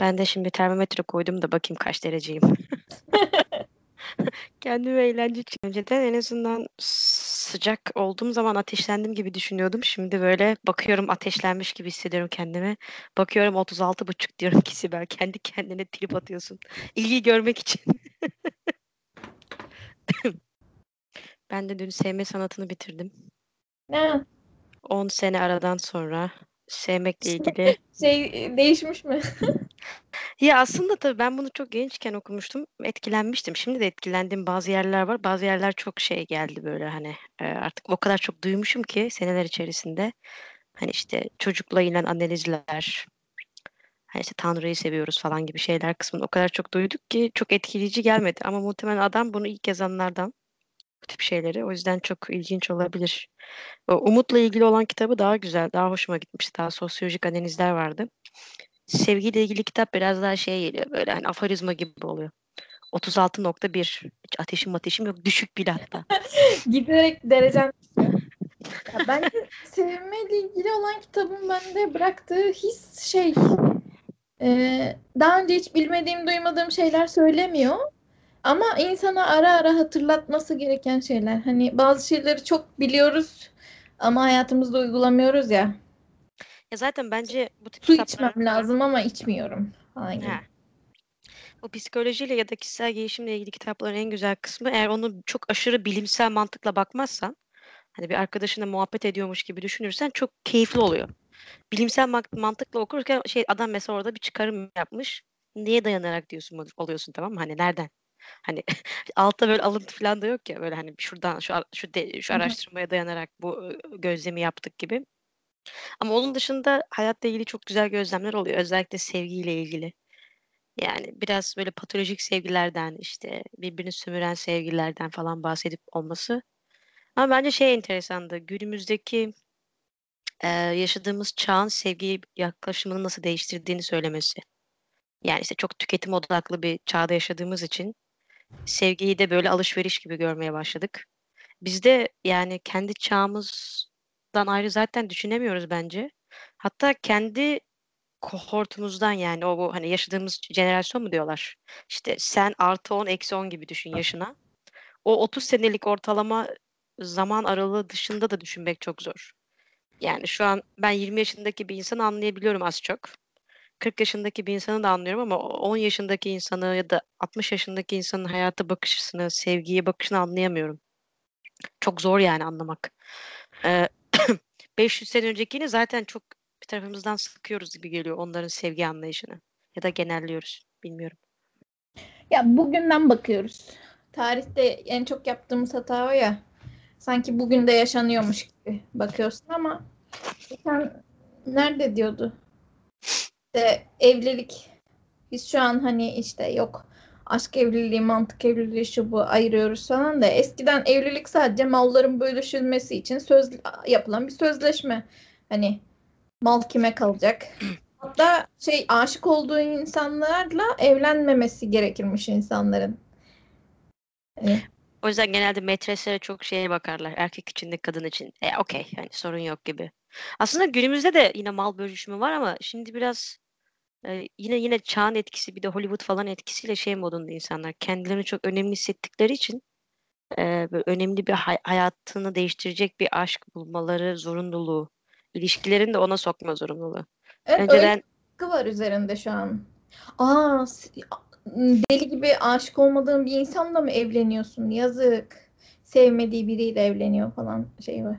Ben de şimdi termometre koydum da bakayım kaç dereceyim. Kendime eğlence için. Önceden en azından sıcak olduğum zaman ateşlendim gibi düşünüyordum. Şimdi böyle bakıyorum ateşlenmiş gibi hissediyorum kendimi. Bakıyorum 36,5 diyorum ki Sibel kendi kendine trip atıyorsun. İlgi görmek için. ben de dün sevme sanatını bitirdim. Ne? 10 sene aradan sonra sevmekle ilgili. Şey değişmiş mi? Ya aslında tabii ben bunu çok gençken okumuştum. Etkilenmiştim. Şimdi de etkilendiğim bazı yerler var. Bazı yerler çok şey geldi böyle hani e, artık o kadar çok duymuşum ki seneler içerisinde. Hani işte çocukla ilgilenen analizler, hani işte Tanrı'yı seviyoruz falan gibi şeyler kısmını o kadar çok duyduk ki çok etkileyici gelmedi. Ama muhtemelen adam bunu ilk yazanlardan bu tip şeyleri. O yüzden çok ilginç olabilir. O Umut'la ilgili olan kitabı daha güzel, daha hoşuma gitmişti. Daha sosyolojik analizler vardı. Sevgiyle ilgili kitap biraz daha şey geliyor böyle hani aforizma gibi oluyor. 36.1 hiç ateşim ateşim yok. Düşük bile hatta. Giderek derecen ya bence sevmeyle ilgili olan kitabın bende bıraktığı his şey e, daha önce hiç bilmediğim duymadığım şeyler söylemiyor. Ama insana ara ara hatırlatması gereken şeyler. Hani bazı şeyleri çok biliyoruz ama hayatımızda uygulamıyoruz ya Ya zaten bence bu tip su kitaplar içmem lazım ama içmiyorum gibi. Ha. O psikolojiyle ya da kişisel gelişimle ilgili kitapların en güzel kısmı eğer onu çok aşırı bilimsel mantıkla bakmazsan hani bir arkadaşına muhabbet ediyormuş gibi düşünürsen çok keyifli oluyor. Bilimsel mantıkla okurken şey adam mesela orada bir çıkarım yapmış. Neye dayanarak diyorsun ol- oluyorsun tamam mı? Hani nereden? Hani altta böyle alıntı falan da yok ya böyle hani şuradan şu şu de- şu araştırmaya dayanarak bu e, gözlemi yaptık gibi. Ama onun dışında hayatla ilgili çok güzel gözlemler oluyor. Özellikle sevgiyle ilgili. Yani biraz böyle patolojik sevgilerden işte birbirini sömüren sevgilerden falan bahsedip olması. Ama bence şey enteresandı. Günümüzdeki e, yaşadığımız çağın sevgi yaklaşımını nasıl değiştirdiğini söylemesi. Yani işte çok tüketim odaklı bir çağda yaşadığımız için sevgiyi de böyle alışveriş gibi görmeye başladık. Biz de yani kendi çağımızdan ayrı zaten düşünemiyoruz bence. Hatta kendi kohortumuzdan yani o bu hani yaşadığımız jenerasyon mu diyorlar? İşte sen artı 10 eksi 10 gibi düşün yaşına. O 30 senelik ortalama zaman aralığı dışında da düşünmek çok zor. Yani şu an ben 20 yaşındaki bir insanı anlayabiliyorum az çok. 40 yaşındaki bir insanı da anlıyorum ama 10 yaşındaki insanı ya da 60 yaşındaki insanın hayata bakışını, sevgiye bakışını anlayamıyorum. Çok zor yani anlamak. Ee, 500 sene öncekini zaten çok bir tarafımızdan sıkıyoruz gibi geliyor onların sevgi anlayışını. Ya da genelliyoruz. Bilmiyorum. Ya bugünden bakıyoruz. Tarihte en çok yaptığımız hata o ya. Sanki bugün de yaşanıyormuş gibi bakıyorsun ama sen nerede diyordu? İşte evlilik. Biz şu an hani işte yok aşk evliliği, mantık evliliği şu bu ayırıyoruz falan da eskiden evlilik sadece malların bölüşülmesi için söz yapılan bir sözleşme. Hani mal kime kalacak? Hatta şey aşık olduğu insanlarla evlenmemesi gerekirmiş insanların. Hani O yüzden genelde metreslere çok şeye bakarlar. Erkek için de kadın için. E okey hani sorun yok gibi. Aslında günümüzde de yine mal bölüşümü var ama şimdi biraz e, yine yine çağın etkisi bir de Hollywood falan etkisiyle şey modunda insanlar kendilerini çok önemli hissettikleri için e, böyle önemli bir hay- hayatını değiştirecek bir aşk bulmaları zorunluluğu, ilişkilerini de ona sokma zorunluluğu. evet öyle Önceden baskı var üzerinde şu an. Aa deli gibi aşık olmadığın bir insanla mı evleniyorsun? Yazık. Sevmediği biriyle evleniyor falan şey var.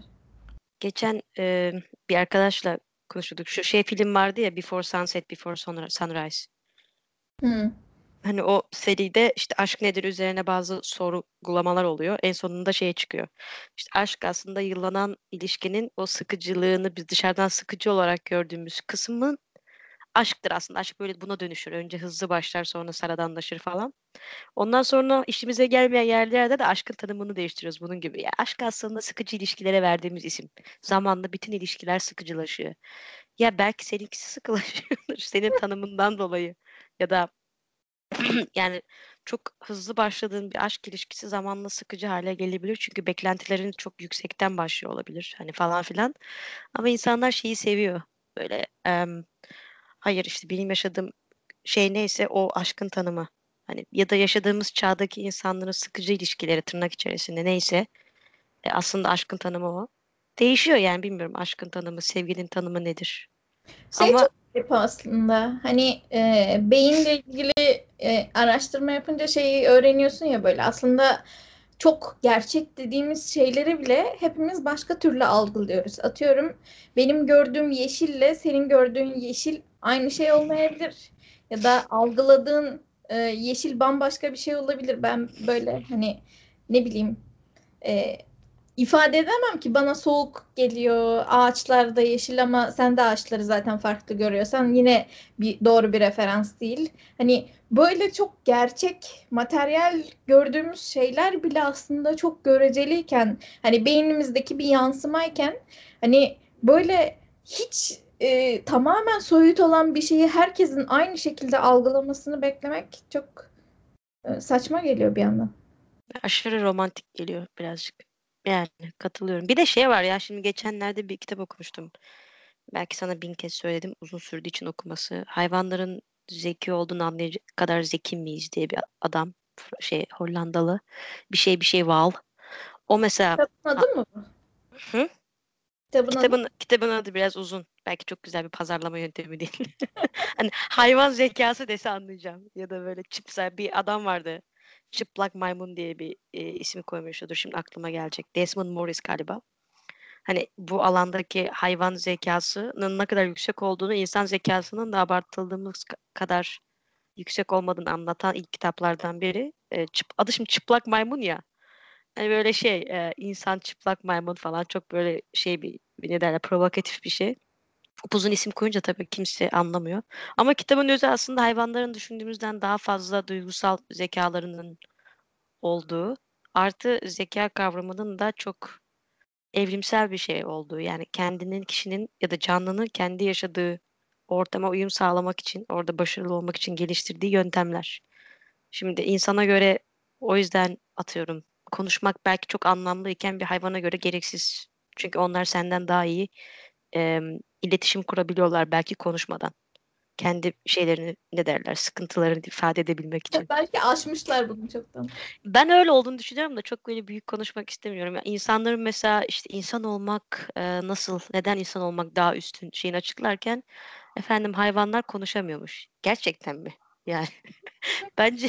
geçen e, bir arkadaşla konuşuyorduk. Şu şey film vardı ya Before Sunset, Before Sunri- Sunrise. Hı. Hani o seride işte aşk nedir üzerine bazı sorgulamalar oluyor. En sonunda şeye çıkıyor. İşte aşk aslında yıllanan ilişkinin o sıkıcılığını biz dışarıdan sıkıcı olarak gördüğümüz kısmın aşktır aslında. Aşk böyle buna dönüşür. Önce hızlı başlar sonra sıradanlaşır falan. Ondan sonra işimize gelmeyen yerlerde de aşkın tanımını değiştiriyoruz bunun gibi. Ya aşk aslında sıkıcı ilişkilere verdiğimiz isim. Zamanla bütün ilişkiler sıkıcılaşıyor. Ya belki seninkisi sıkılaşıyordur senin tanımından dolayı. Ya da yani çok hızlı başladığın bir aşk ilişkisi zamanla sıkıcı hale gelebilir. Çünkü beklentilerin çok yüksekten başlıyor olabilir. Hani falan filan. Ama insanlar şeyi seviyor. Böyle em, hayır işte benim yaşadığım şey neyse o aşkın tanımı. Hani ya da yaşadığımız çağdaki insanların sıkıcı ilişkileri tırnak içerisinde neyse e, aslında aşkın tanımı o. Değişiyor yani bilmiyorum aşkın tanımı, sevginin tanımı nedir? Şey Ama çok garip aslında. Hani e, beyinle ilgili e, araştırma yapınca şeyi öğreniyorsun ya böyle. Aslında çok gerçek dediğimiz şeyleri bile hepimiz başka türlü algılıyoruz. Atıyorum benim gördüğüm yeşille senin gördüğün yeşil aynı şey olmayabilir. Ya da algıladığın e, yeşil bambaşka bir şey olabilir. Ben böyle hani ne bileyim e, ifade edemem ki bana soğuk geliyor. Ağaçlar da yeşil ama sen de ağaçları zaten farklı görüyorsan yine bir doğru bir referans değil. Hani böyle çok gerçek, materyal gördüğümüz şeyler bile aslında çok göreceliyken hani beynimizdeki bir yansımayken hani böyle hiç e, tamamen soyut olan bir şeyi herkesin aynı şekilde algılamasını beklemek çok e, saçma geliyor bir yandan. aşırı romantik geliyor birazcık. Yani katılıyorum. Bir de şey var ya şimdi geçenlerde bir kitap okumuştum. Belki sana bin kez söyledim uzun sürdüğü için okuması. Hayvanların zeki olduğunu anlayacak kadar zeki miyiz diye bir adam şey Hollandalı bir şey bir şey Wal. O mesela Kitabın adı mı? Hı? Kitabın adı kitabın kitabın adı biraz uzun. Belki çok güzel bir pazarlama yöntemi değil. Hani hayvan zekası dese anlayacağım. Ya da böyle çipsel bir adam vardı. Çıplak maymun diye bir e, ismi koymuştur. Şimdi aklıma gelecek. Desmond Morris galiba. Hani bu alandaki hayvan zekasının ne kadar yüksek olduğunu insan zekasının da abartıldığımız ka- kadar yüksek olmadığını anlatan ilk kitaplardan biri. E, çıp- adı şimdi çıplak maymun ya. Hani böyle şey e, insan çıplak maymun falan çok böyle şey bir, bir ne derler provokatif bir şey. Upuzun isim koyunca tabii kimse anlamıyor. Ama kitabın özü aslında hayvanların düşündüğümüzden daha fazla duygusal zekalarının olduğu, artı zeka kavramının da çok evrimsel bir şey olduğu. Yani kendinin, kişinin ya da canlının kendi yaşadığı ortama uyum sağlamak için, orada başarılı olmak için geliştirdiği yöntemler. Şimdi insana göre o yüzden atıyorum konuşmak belki çok anlamlıyken bir hayvana göre gereksiz. Çünkü onlar senden daha iyi e, iletişim kurabiliyorlar belki konuşmadan. Kendi şeylerini ne derler, sıkıntılarını ifade edebilmek için. Belki aşmışlar bunu çoktan. Ben öyle olduğunu düşünüyorum da çok böyle büyük konuşmak istemiyorum. Yani insanların mesela işte insan olmak e, nasıl, neden insan olmak daha üstün şeyini açıklarken efendim hayvanlar konuşamıyormuş. Gerçekten mi? Yani bence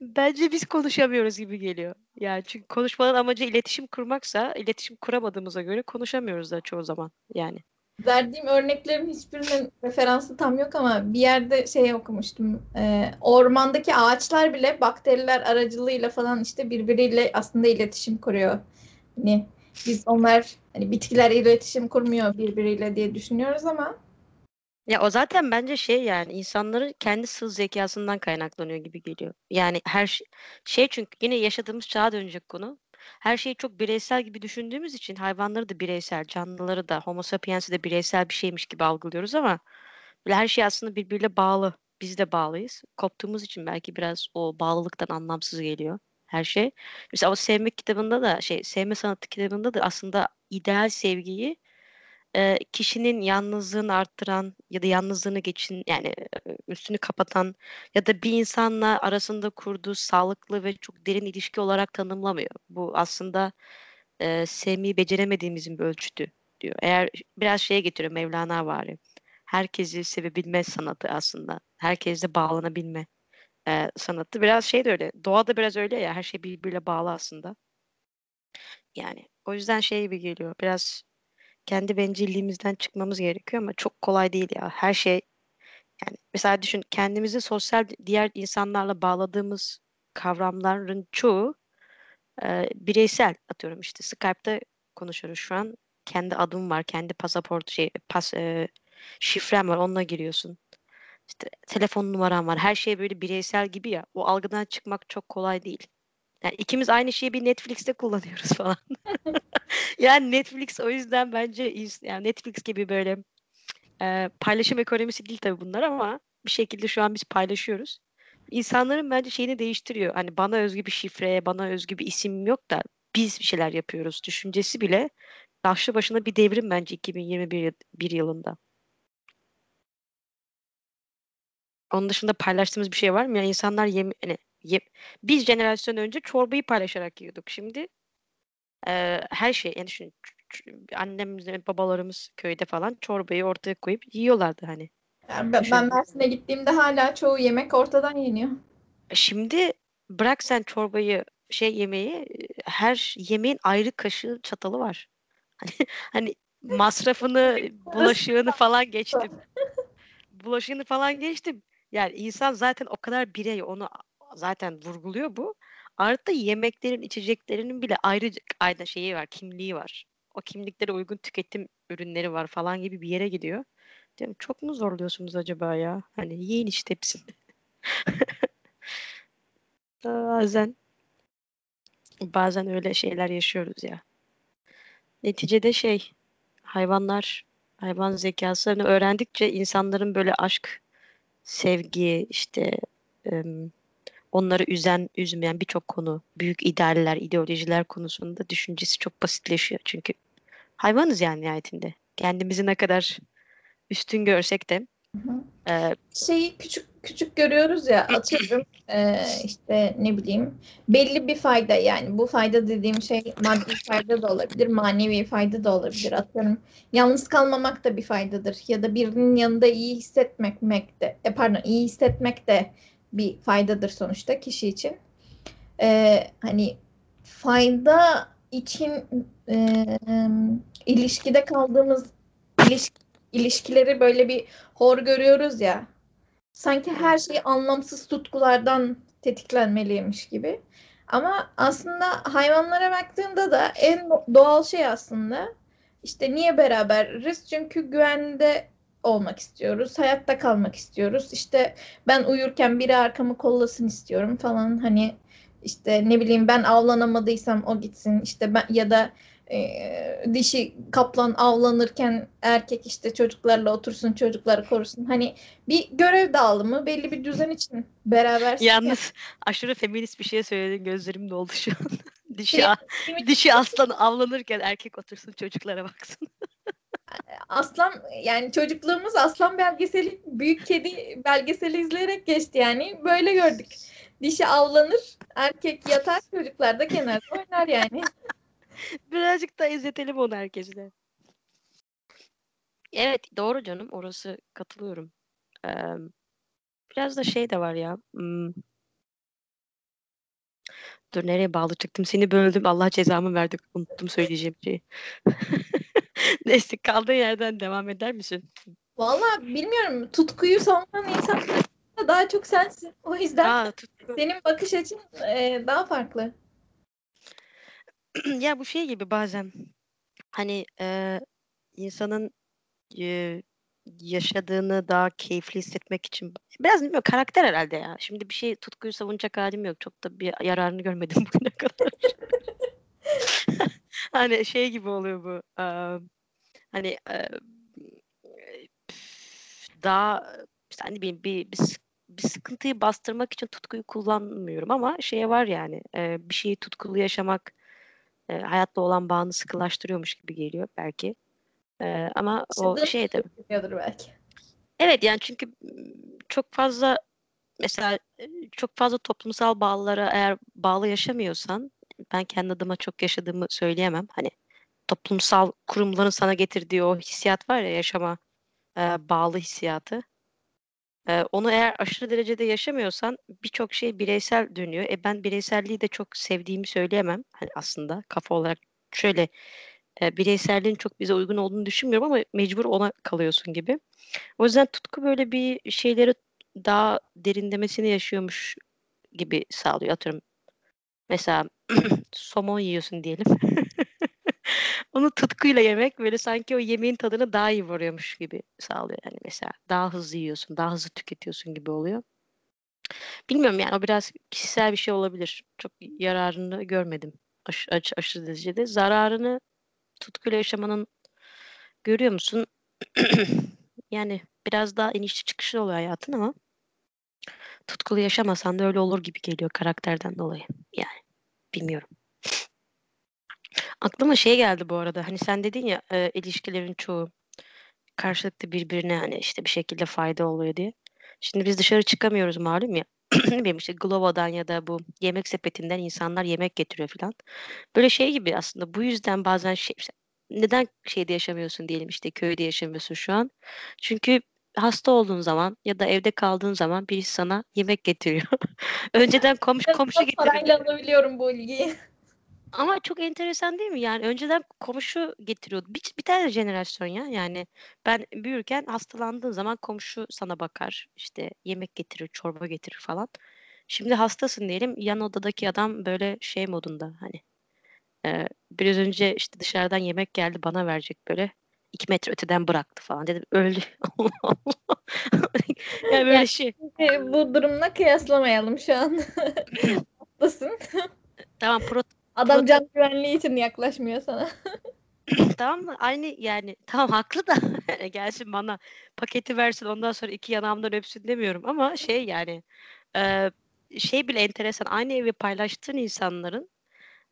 bence biz konuşamıyoruz gibi geliyor. Yani çünkü konuşmanın amacı iletişim kurmaksa iletişim kuramadığımıza göre konuşamıyoruz da çoğu zaman yani. Verdiğim örneklerin hiçbirinin referansı tam yok ama bir yerde şey okumuştum. Ee, ormandaki ağaçlar bile bakteriler aracılığıyla falan işte birbiriyle aslında iletişim kuruyor. Hani biz onlar hani bitkiler iletişim kurmuyor birbiriyle diye düşünüyoruz ama Ya o zaten bence şey yani insanların kendi sığ zekasından kaynaklanıyor gibi geliyor. Yani her şey, şey çünkü yine yaşadığımız çağa dönecek konu. Her şeyi çok bireysel gibi düşündüğümüz için hayvanları da bireysel, canlıları da, Homo sapiens'i de bireysel bir şeymiş gibi algılıyoruz ama her şey aslında birbiriyle bağlı. Biz de bağlıyız. Koptuğumuz için belki biraz o bağlılıktan anlamsız geliyor her şey. Mesela o sevmek kitabında da şey, sevme sanatı kitabında da aslında ideal sevgiyi e, kişinin yalnızlığını arttıran ya da yalnızlığını geçin yani üstünü kapatan ya da bir insanla arasında kurduğu sağlıklı ve çok derin ilişki olarak tanımlamıyor. Bu aslında e, sevmeyi beceremediğimizin bir ölçütü diyor. Eğer biraz şeye getiriyor Mevlana vari. Herkesi sevebilme sanatı aslında. Herkesle bağlanabilme e, sanatı. Biraz şey de öyle. Doğada biraz öyle ya. Her şey birbiriyle bağlı aslında. Yani o yüzden şey gibi geliyor. Biraz kendi bencilliğimizden çıkmamız gerekiyor ama çok kolay değil ya. Her şey yani mesela düşün kendimizi sosyal diğer insanlarla bağladığımız kavramların çoğu e, bireysel atıyorum işte Skype'ta konuşuyoruz şu an. Kendi adım var, kendi pasaport şey pas e, şifrem var onunla giriyorsun. İşte telefon numaram var. Her şey böyle bireysel gibi ya. O algıdan çıkmak çok kolay değil. Yani ikimiz aynı şeyi bir Netflix'te kullanıyoruz falan. Yani Netflix o yüzden bence yani Netflix gibi böyle e, paylaşım ekonomisi değil tabii bunlar ama bir şekilde şu an biz paylaşıyoruz. İnsanların bence şeyini değiştiriyor. Hani bana özgü bir şifre, bana özgü bir isim yok da biz bir şeyler yapıyoruz. Düşüncesi bile başlı başına bir devrim bence 2021 yıl- bir yılında. Onun dışında paylaştığımız bir şey var mı? Ya insanlar yem, yem, biz jenerasyon önce çorbayı paylaşarak yiyorduk. Şimdi e, her şey yani şimdi annemiz babalarımız köyde falan çorbayı ortaya koyup yiyorlardı hani. Yani ben, ben Mersin'e gittiğimde hala çoğu yemek ortadan yeniyor. Şimdi bırak sen çorbayı şey yemeği her yemeğin ayrı kaşığı çatalı var. Hani, hani masrafını, bulaşığını falan geçtim. bulaşığını falan geçtim. Yani insan zaten o kadar birey onu zaten vurguluyor bu. Artı yemeklerin, içeceklerinin bile ayrı aynı şeyi var, kimliği var. O kimliklere uygun tüketim ürünleri var falan gibi bir yere gidiyor. Diyorum, çok mu zorluyorsunuz acaba ya? Hani yiyin işte hepsini. bazen bazen öyle şeyler yaşıyoruz ya. Neticede şey hayvanlar hayvan zekasını öğrendikçe insanların böyle aşk, sevgi, işte onları üzen, üzmeyen birçok konu, büyük idealler, ideolojiler konusunda düşüncesi çok basitleşiyor. Çünkü hayvanız yani nihayetinde. Kendimizi ne kadar üstün görsek de e, şeyi küçük küçük görüyoruz ya atıyorum e, işte ne bileyim belli bir fayda yani bu fayda dediğim şey maddi fayda da olabilir manevi fayda da olabilir atıyorum yalnız kalmamak da bir faydadır ya da birinin yanında iyi hissetmek de e, pardon iyi hissetmek de bir faydadır sonuçta kişi için e, hani fayda için e, ilişkide kaldığımız ilişki ilişkileri böyle bir hor görüyoruz ya. Sanki her şey anlamsız tutkulardan tetiklenmeliymiş gibi. Ama aslında hayvanlara baktığında da en doğal şey aslında işte niye beraberiz? Çünkü güvende olmak istiyoruz. Hayatta kalmak istiyoruz. İşte ben uyurken biri arkamı kollasın istiyorum falan. Hani işte ne bileyim ben avlanamadıysam o gitsin. İşte ben ya da e, dişi kaplan avlanırken erkek işte çocuklarla otursun çocukları korusun. Hani bir görev dağılımı belli bir düzen için beraber. Yalnız aşırı feminist bir şey söyledin gözlerim doldu şu an. dişi, şey, dişi aslan avlanırken erkek otursun çocuklara baksın. Aslan yani çocukluğumuz aslan belgeseli büyük kedi belgeseli izleyerek geçti yani böyle gördük. Dişi avlanır erkek yatar çocuklar da kenarda oynar yani. Birazcık da izletelim onu herkese. Evet doğru canım orası katılıyorum. Ee, biraz da şey de var ya. Hmm. Dur nereye bağlı çıktım? Seni böldüm. Allah cezamı verdi. Unuttum söyleyeceğim şeyi. Neyse kaldığın yerden devam eder misin? Valla bilmiyorum. Tutkuyu savunan insan daha çok sensin. O yüzden Aa, senin bakış açın e, daha farklı. ya bu şey gibi bazen hani e, insanın e, yaşadığını daha keyifli hissetmek için biraz bilmiyorum karakter herhalde ya. Şimdi bir şey tutkuyu savunacak halim yok. Çok da bir yararını görmedim bugüne kadar. hani şey gibi oluyor bu. Hani e, daha hani bir, bir, bir, bir sıkıntıyı bastırmak için tutkuyu kullanmıyorum ama şeye var yani e, bir şeyi tutkulu yaşamak e, olan bağını sıkılaştırıyormuş gibi geliyor belki. E, ama o şey tabii. belki. Evet yani çünkü çok fazla mesela çok fazla toplumsal bağlara eğer bağlı yaşamıyorsan ben kendi adıma çok yaşadığımı söyleyemem. Hani toplumsal kurumların sana getirdiği o hissiyat var ya yaşama e, bağlı hissiyatı. Eee, onu eğer aşırı derecede yaşamıyorsan birçok şey bireysel dönüyor. E, ben bireyselliği de çok sevdiğimi söyleyemem, hani, aslında kafa olarak. Şöyle, eee, bireyselliğin çok bize uygun olduğunu düşünmüyorum ama mecbur ona kalıyorsun gibi. O yüzden tutku böyle bir şeyleri daha derinlemesine yaşıyormuş gibi sağlıyor. Atıyorum, mesela somon yiyorsun diyelim. Onu tutkuyla yemek böyle sanki o yemeğin tadını daha iyi varıyormuş gibi sağlıyor yani mesela. Daha hızlı yiyorsun, daha hızlı tüketiyorsun gibi oluyor. Bilmiyorum yani o biraz kişisel bir şey olabilir. Çok yararını görmedim aş, aş, aşırı derecede. Zararını tutkuyla yaşamanın görüyor musun? yani biraz daha inişli çıkışlı oluyor hayatın ama tutkulu yaşamasan da öyle olur gibi geliyor karakterden dolayı. Yani bilmiyorum. Aklıma şey geldi bu arada. Hani sen dedin ya e, ilişkilerin çoğu karşılıklı birbirine hani işte bir şekilde fayda oluyor diye. Şimdi biz dışarı çıkamıyoruz malum ya. Bileyim işte Glovo'dan ya da bu yemek sepetinden insanlar yemek getiriyor filan. Böyle şey gibi aslında bu yüzden bazen şey neden şeyde yaşamıyorsun diyelim işte köyde yaşamıyorsun şu an. Çünkü hasta olduğun zaman ya da evde kaldığın zaman birisi sana yemek getiriyor. Önceden komşu komşu Biraz Parayla alabiliyorum bu ilgiyi. Ama çok enteresan değil mi? Yani önceden komşu getiriyordu. Bir, bir tane jenerasyon ya. Yani ben büyürken hastalandığın zaman komşu sana bakar. işte yemek getirir, çorba getirir falan. Şimdi hastasın diyelim. Yan odadaki adam böyle şey modunda hani e, biraz önce işte dışarıdan yemek geldi bana verecek böyle. İki metre öteden bıraktı falan. Dedim öldü. Yani böyle Yani şey. bu durumla kıyaslamayalım şu an. Haklısın. Tamam pro, Adam can güvenliği için yaklaşmıyor sana. Tamam mı? Aynı yani tamam haklı da gelsin bana paketi versin ondan sonra iki yanağımdan öpsün demiyorum ama şey yani e, şey bile enteresan aynı evi paylaştığın insanların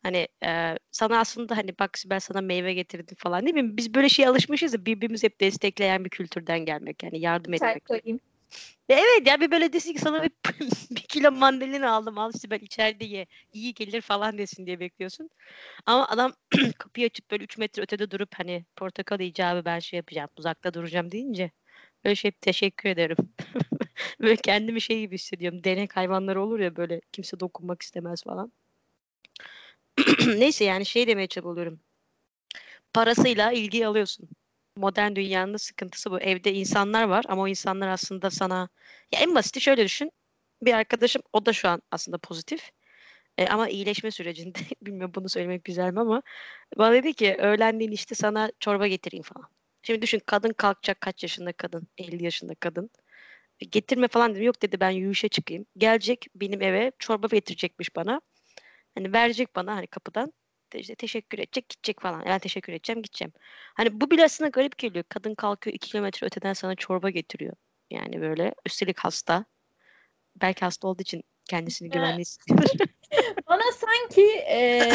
hani e, sana aslında hani bak ben sana meyve getirdim falan değil mi? Biz böyle şeye alışmışız ya birbirimizi hep destekleyen bir kültürden gelmek yani yardım Çay etmek. koyayım. Ve evet ya bir böyle desin ki sana bir, bir kilo mandalina aldım al işte ben içeride ye iyi gelir falan desin diye bekliyorsun. Ama adam kapıyı açıp böyle 3 metre ötede durup hani portakal icabı ben şey yapacağım uzakta duracağım deyince böyle şey teşekkür ederim. böyle kendimi şey gibi hissediyorum. Denek hayvanları olur ya böyle kimse dokunmak istemez falan. Neyse yani şey demeye çabalıyorum. Parasıyla ilgi alıyorsun. Modern dünyanın sıkıntısı bu. Evde insanlar var ama o insanlar aslında sana ya en basiti şöyle düşün. Bir arkadaşım o da şu an aslında pozitif. E, ama iyileşme sürecinde bilmiyorum bunu söylemek güzel mi ama bana dedi ki öğlenleyin işte sana çorba getireyim falan. Şimdi düşün kadın kalkacak kaç yaşında kadın? 50 yaşında kadın. E, getirme falan dedim. Yok dedi ben yürüyüşe çıkayım. Gelecek benim eve çorba getirecekmiş bana. Hani verecek bana hani kapıdan. İşte teşekkür edecek gidecek falan. Ben teşekkür edeceğim gideceğim. Hani bu bile aslında garip geliyor. Kadın kalkıyor 2 kilometre öteden sana çorba getiriyor. Yani böyle üstelik hasta. Belki hasta olduğu için kendisini güvenli hissediyor. Bana sanki e,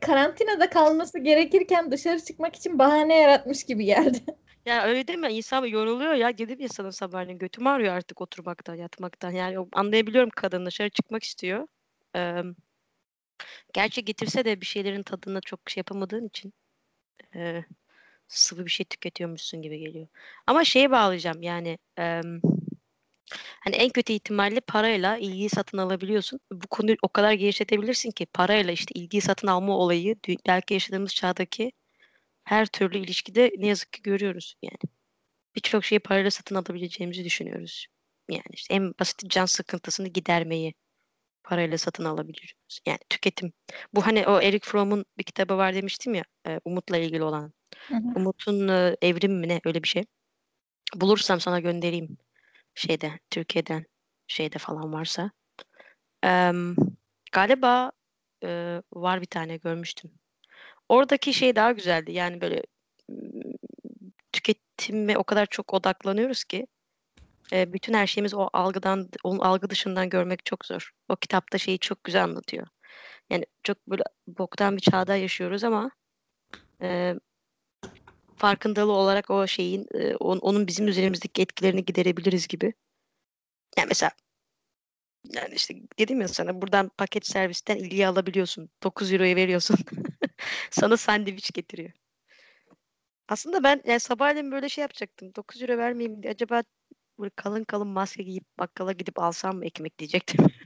karantinada kalması gerekirken dışarı çıkmak için bahane yaratmış gibi geldi. Ya öyle değil mi? İnsan yoruluyor ya. Ya sana sabahleyin götüm ağrıyor artık oturmaktan, yatmaktan. Yani anlayabiliyorum kadın dışarı çıkmak istiyor. Ee, gerçi getirse de bir şeylerin tadına çok şey yapamadığın için e, sıvı bir şey tüketiyormuşsun gibi geliyor. Ama şeye bağlayacağım yani em, hani en kötü ihtimalle parayla ilgiyi satın alabiliyorsun. Bu konuyu o kadar genişletebilirsin ki parayla işte ilgiyi satın alma olayı belki yaşadığımız çağdaki her türlü ilişkide ne yazık ki görüyoruz yani. birçok şeyi parayla satın alabileceğimizi düşünüyoruz. Yani işte en basit can sıkıntısını gidermeyi parayla satın alabiliyoruz. Yani tüketim. Bu hani o Eric Fromm'un bir kitabı var demiştim ya e, Umut'la ilgili olan. Hı hı. Umut'un e, Evrim mi ne öyle bir şey. Bulursam sana göndereyim şeyde Türkiye'den şeyde falan varsa. Em, galiba e, var bir tane görmüştüm. Oradaki şey daha güzeldi. Yani böyle tüketime o kadar çok odaklanıyoruz ki e, bütün her şeyimiz o algıdan, onun algı dışından görmek çok zor. O kitapta şeyi çok güzel anlatıyor. Yani çok böyle boktan bir çağda yaşıyoruz ama e, farkındalığı olarak o şeyin, e, on- onun bizim üzerimizdeki etkilerini giderebiliriz gibi. Yani mesela yani işte dedim ya sana buradan paket servisten ilgiyi alabiliyorsun. 9 euroya veriyorsun. Sana sandviç getiriyor. Aslında ben yani sabahleyin böyle şey yapacaktım. 9 euro vermeyeyim diye acaba böyle kalın kalın maske giyip bakkala gidip alsam mı ekmek diyecektim.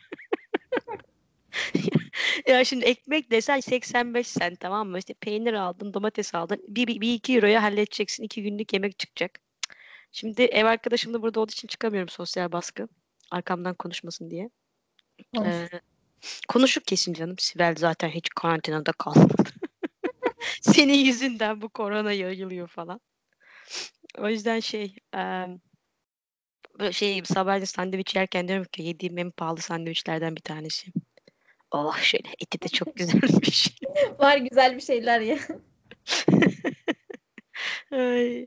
Ya şimdi ekmek desen 85 sen tamam mı? İşte peynir aldın, domates aldın. Bir, bir, bir iki euroya halledeceksin. iki günlük yemek çıkacak. Şimdi ev arkadaşım da burada olduğu için çıkamıyorum sosyal baskı. Arkamdan konuşmasın diye. Konuş. Ee, konuşur kesin canım. Sibel zaten hiç karantinada kalmadı. Senin yüzünden bu korona yayılıyor falan. O yüzden şey em, böyle şey sabahleyin sandviç yerken diyorum ki yediğim en pahalı sandviçlerden bir tanesi. Oh şöyle eti de çok güzelmiş. Var güzel bir şeyler ya. Ay.